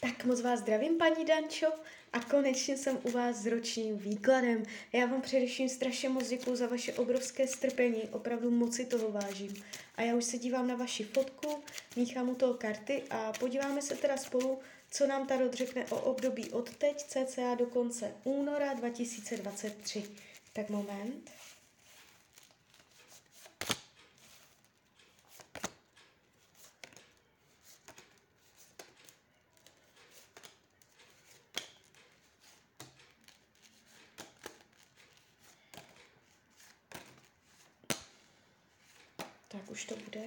Tak moc vás zdravím, paní Dančo, a konečně jsem u vás s ročním výkladem. Já vám především strašně moc děkuju za vaše obrovské strpení, opravdu moc si toho vážím. A já už se dívám na vaši fotku, míchám u toho karty a podíváme se teda spolu, co nám Tarot řekne o období od teď cca do konce února 2023. Tak moment. Tak už to bude.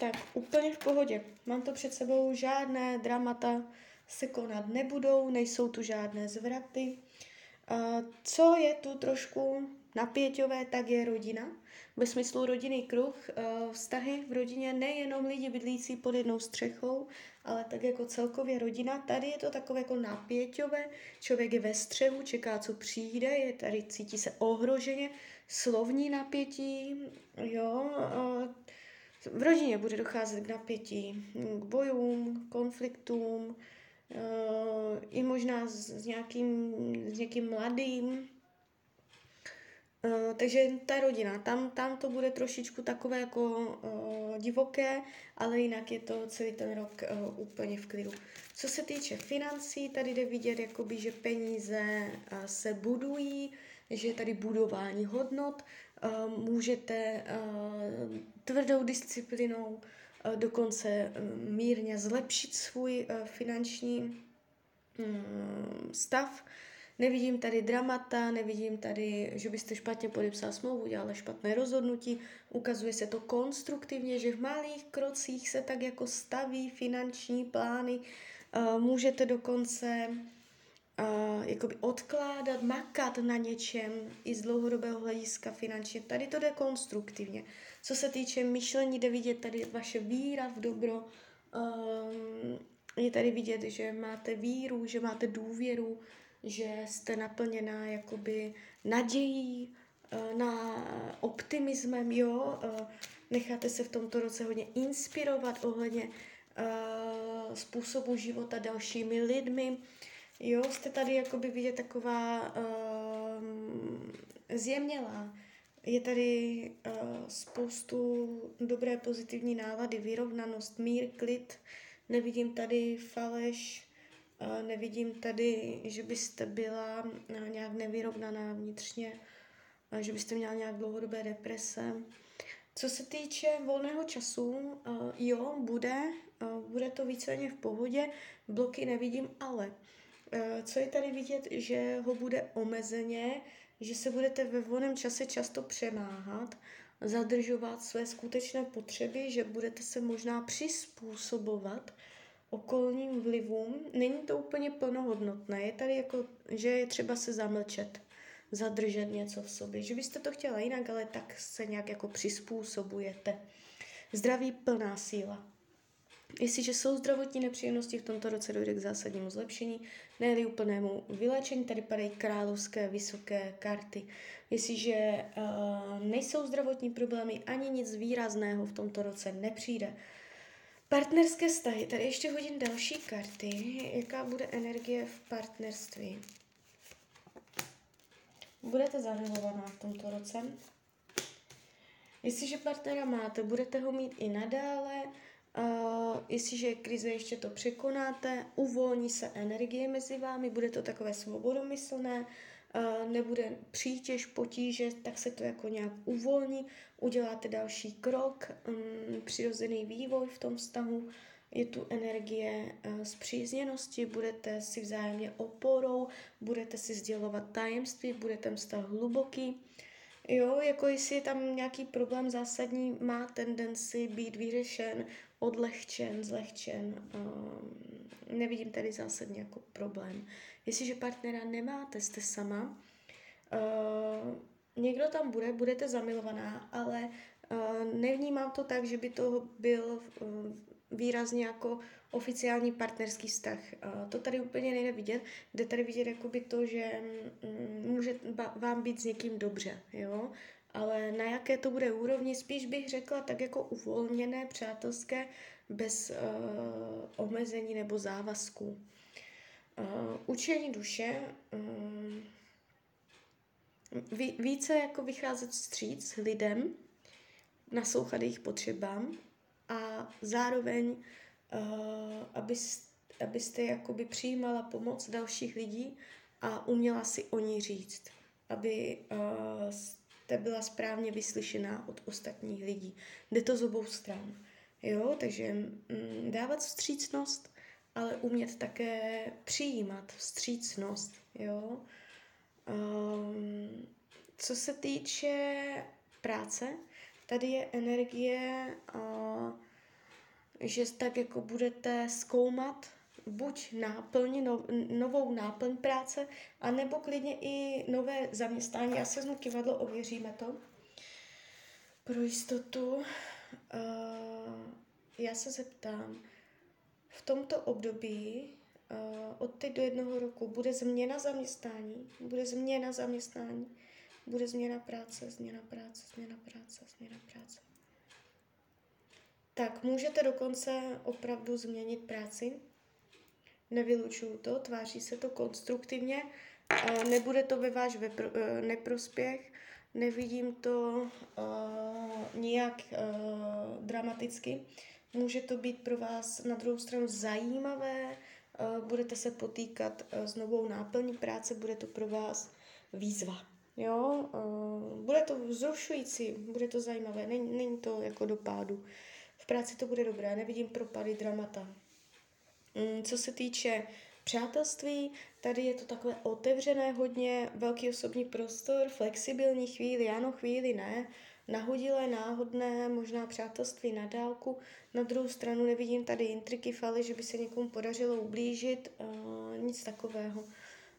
Tak úplně v pohodě. Mám to před sebou, žádné dramata se konat nebudou, nejsou tu žádné zvraty. Co je tu trošku napěťové, tak je rodina. Ve smyslu rodinný kruh, vztahy v rodině nejenom lidi bydlící pod jednou střechou, ale tak jako celkově rodina. Tady je to takové jako napěťové, člověk je ve střehu, čeká, co přijde, je tady, cítí se ohroženě, slovní napětí, jo, v rodině bude docházet k napětí, k bojům, konfliktům, i možná s nějakým, s někým mladým, Uh, takže ta rodina, tam, tam to bude trošičku takové jako uh, divoké, ale jinak je to celý ten rok uh, úplně v klidu. Co se týče financí, tady jde vidět, jakoby, že peníze uh, se budují, že je tady budování hodnot, uh, můžete uh, tvrdou disciplinou uh, dokonce uh, mírně zlepšit svůj uh, finanční um, stav, Nevidím tady dramata, nevidím tady, že byste špatně podepsal smlouvu, dělali špatné rozhodnutí. Ukazuje se to konstruktivně, že v malých krocích se tak jako staví finanční plány. Uh, můžete dokonce uh, jakoby odkládat, makat na něčem i z dlouhodobého hlediska finančně. Tady to jde konstruktivně. Co se týče myšlení, jde vidět tady vaše víra v dobro. Um, je tady vidět, že máte víru, že máte důvěru, že jste naplněná jakoby nadějí, eh, na optimismem, jo, eh, necháte se v tomto roce hodně inspirovat ohledně uh, způsobu života dalšími lidmi, jo, jste tady jakoby vidět taková uh, zjemnělá, je tady uh, spoustu dobré pozitivní nálady, vyrovnanost, mír, klid, nevidím tady faleš, Nevidím tady, že byste byla nějak nevyrovnaná vnitřně, že byste měla nějak dlouhodobé deprese. Co se týče volného času, jo, bude, bude to víceméně v pohodě, bloky nevidím, ale co je tady vidět, že ho bude omezeně, že se budete ve volném čase často přemáhat, zadržovat své skutečné potřeby, že budete se možná přizpůsobovat okolním vlivům, není to úplně plnohodnotné. Je tady jako, že je třeba se zamlčet, zadržet něco v sobě. Že byste to chtěla jinak, ale tak se nějak jako přizpůsobujete. Zdraví plná síla. Jestliže jsou zdravotní nepříjemnosti, v tomto roce dojde k zásadnímu zlepšení, ne úplnému vylečení, tady padají královské vysoké karty. Jestliže uh, nejsou zdravotní problémy, ani nic výrazného v tomto roce nepřijde, Partnerské vztahy. Tady ještě hodím další karty. Jaká bude energie v partnerství? Budete zamilovaná v tomto roce. Jestliže partnera máte, budete ho mít i nadále. Uh, jestliže je krize, ještě to překonáte, uvolní se energie mezi vámi, bude to takové svobodomyslné, nebude přítěž, potíže, tak se to jako nějak uvolní, uděláte další krok, um, přirozený vývoj v tom vztahu, je tu energie zpřízněnosti, budete si vzájemně oporou, budete si sdělovat tajemství, bude ten vztah hluboký. Jo, jako jestli je tam nějaký problém zásadní, má tendenci být vyřešen, odlehčen, zlehčen. Um, nevidím tady zásadně jako problém. Jestliže partnera nemáte, jste sama, uh, někdo tam bude, budete zamilovaná, ale nevnímám to tak, že by to byl uh, výrazně jako oficiální partnerský vztah. Uh, to tady úplně nejde vidět, jde tady vidět jakoby to, že um, může vám být s někým dobře, jo, ale na jaké to bude úrovni, spíš bych řekla tak jako uvolněné, přátelské, bez uh, omezení nebo závazků. Uh, učení duše um, více jako vycházet vstříc lidem, naslouchat jejich potřebám a zároveň, uh, abys, abyste jakoby přijímala pomoc dalších lidí a uměla si o ní říct, aby uh, jste byla správně vyslyšená od ostatních lidí. Jde to z obou stran. Jo, takže mm, dávat vstřícnost, ale umět také přijímat vstřícnost. Jo. Um, co se týče práce, tady je energie, že tak jako budete zkoumat buď náplň, no, novou náplň práce, anebo klidně i nové zaměstnání. Já se znovu kivadlo, ověříme to. Pro jistotu. Uh, já se zeptám, v tomto období uh, od teď do jednoho roku bude změna zaměstnání, bude změna zaměstnání, bude změna práce, změna práce, změna práce, změna práce. Tak, můžete dokonce opravdu změnit práci. Nevylučuju to, tváří se to konstruktivně, uh, nebude to ve váš uh, neprospěch, nevidím to uh, nijak uh, dramaticky. Může to být pro vás na druhou stranu zajímavé, budete se potýkat s novou náplní práce, bude to pro vás výzva. Jo, uh, bude to vzrušující, bude to zajímavé, není, není to jako dopádu. V práci to bude dobré, nevidím propady, dramata. Um, co se týče přátelství, tady je to takové otevřené hodně, velký osobní prostor, flexibilní chvíli, ano, chvíli ne, nahodilé, náhodné, možná přátelství na dálku. Na druhou stranu nevidím tady intriky, faly, že by se někomu podařilo ublížit, uh, nic takového.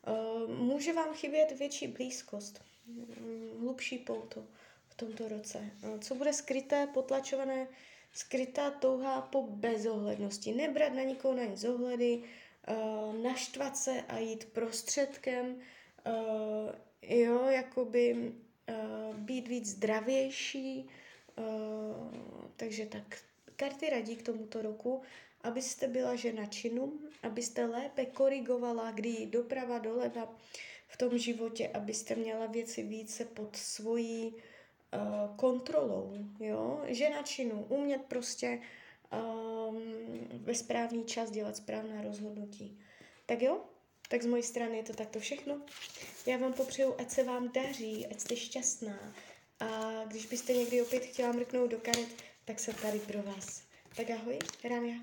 Uh, může vám chybět větší blízkost, um, hlubší pouto v tomto roce. Uh, co bude skryté, potlačované, skrytá touha po bezohlednosti. Nebrat na nikoho na nic ohledy, uh, naštvat se a jít prostředkem, jo, jakoby být víc zdravější, takže tak karty radí k tomuto roku, abyste byla žena činu, abyste lépe korigovala, kdy doprava, doleva v tom životě, abyste měla věci více pod svojí uh, kontrolou, jo, žena činu, umět prostě um, ve správný čas dělat správná rozhodnutí. Tak jo, tak z mojej strany je to takto všechno. Já vám popřeju, ať se vám daří, ať jste šťastná. A když byste někdy opět chtěla mrknout do karet, tak jsem tady pro vás. Tak ahoj, Rania.